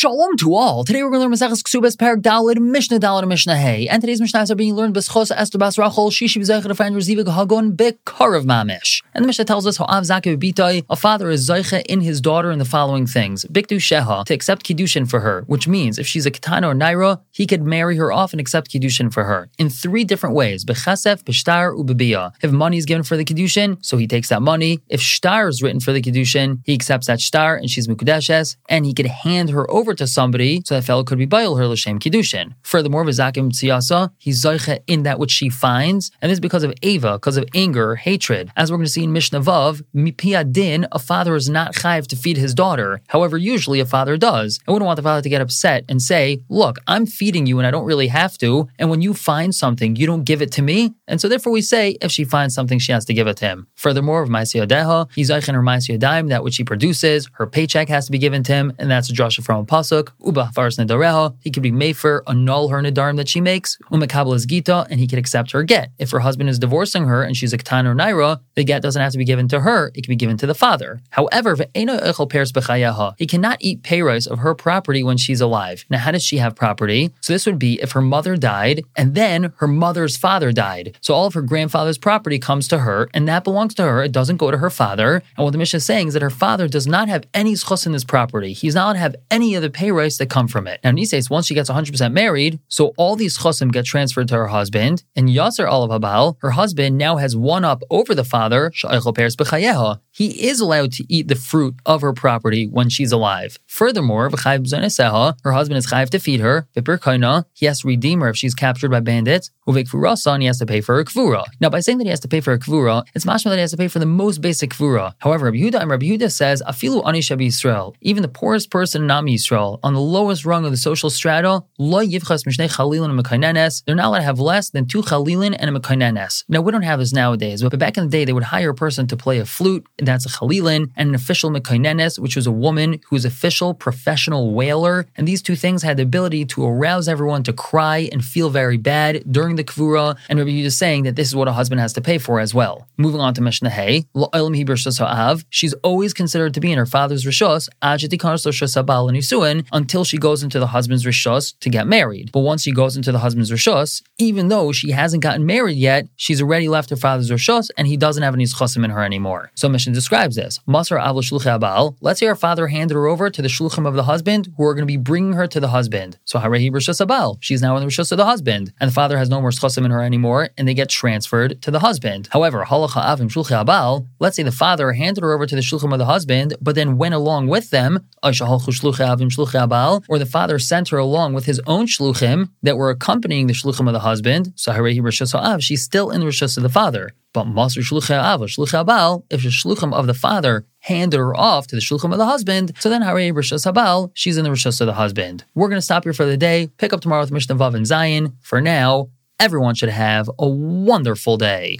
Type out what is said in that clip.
Shalom to all. Today we're going to learn Maseches Kesuvos Parak Dalid Mishnah Dalid Mishnah Hey. And today's Mishnahs are being learned Beschos Esther Bas Rachel Shishi B'Zeicher to find Rezivik Hagon Bekarav Mamish. And the Mishnah tells us how Av Zakev Bitai, a father is Zeicha in his daughter in the following things: Bikdu Sheha to accept kiddushin for her, which means if she's a katana or naira, he could marry her off and accept kiddushin for her in three different ways: Bechasef, Bishtar, Ubabiyah. If money is given for the kiddushin, so he takes that money. If shtar is written for the kiddushin, he accepts that shtar and she's mukudeshes, and he could hand her over to somebody so that fellow could be bail her l'shem kiddushin. Furthermore, v'zakim tziyasa, he's zoicha in that which she finds, and this is because of ava, because of anger, hatred. As we're going to see in Mishnah Vav, mipia din, a father is not chayiv to feed his daughter. However, usually a father does. I wouldn't want the father to get upset and say, "Look, I'm feeding you, and I don't really have to. And when you find something, you don't give it to me." And so therefore, we say if she finds something, she has to give it to him. Furthermore, of Ma'aseh he's zoicha in her Ma'aseh that which she produces, her paycheck has to be given to him, and that's a drasha from a pasuk. Uba nedareha, he could be mefer, annul her nedarim that she makes. Umekabel is gita, and he could accept her get. If her husband is divorcing her and she's a katan or naira, the get doesn't have to be given to her; it can be given to the father. However, he cannot eat payros of her property when she's alive. Now, how does she have property? So this would be if her mother died and then her mother's father died. So all of her grandfather's property comes to her, and that belongs to her. It doesn't go to her father. And what the Mishnah is saying is that her father does not have any schus in this property. He's not allowed to have any of the pay rights that come from it. Now, Nisays, once she gets 100% married, so all these chosim get transferred to her husband, and Yasser Olav Habal, her husband, now has one up over the father, he is allowed to eat the fruit of her property when she's alive. Furthermore, her husband is chayiv to feed her. He has to redeem her if she's captured by bandits. And he has to pay for her kvura. Now, by saying that he has to pay for her kvura, it's mashma that he has to pay for the most basic kvura. However, Rabbi Yehuda and Rabbi Yehuda says, afilu ani Yisrael, even the poorest person in Am Yisrael, on the lowest rung of the social strata, and they're not allowed to have less than two chalilin and a mekainenes. Now, we don't have this nowadays, but back in the day, they would hire a person to play a flute, that's a chalilin, and an official mekainenes, which was a woman who was official professional wailer. And these two things had the ability to arouse everyone to cry and feel very bad during the kvura. And Rabbi Yehuda is saying that this is what a husband has to pay for as well. Moving on to Mishnah Hey, she's always considered to be in her father's rishos until she goes into the husband's rishos to get married. But once she goes into the husband's rishos, even though she hasn't gotten married yet, she's already left her father's rishos and he doesn't have any chosim in her anymore. So Mishnah describes this. Masar abal Let's say her father handed her over to the shluchim of the husband who are going to be bringing her to the husband. So harehi rishos abal. She's now in the rishos of the husband, and the father has no more chosim in her anymore, and they get transferred to the husband. However, halacha avim shluchi abal. Let's say the father handed her over to the shluchim of the husband, but then went along with them or the father sent her along with his own shluchim that were accompanying the shluchim of the husband, so she's still in the rishus of the father. But Masr Shlucha Abal, if the Shluchim of the father handed her off to the Shluchim of the husband, so then Hare Rishas Abal, she's in the Rishas of the husband. We're going to stop here for the day, pick up tomorrow with Mishnah Vav and Zayin. For now, everyone should have a wonderful day.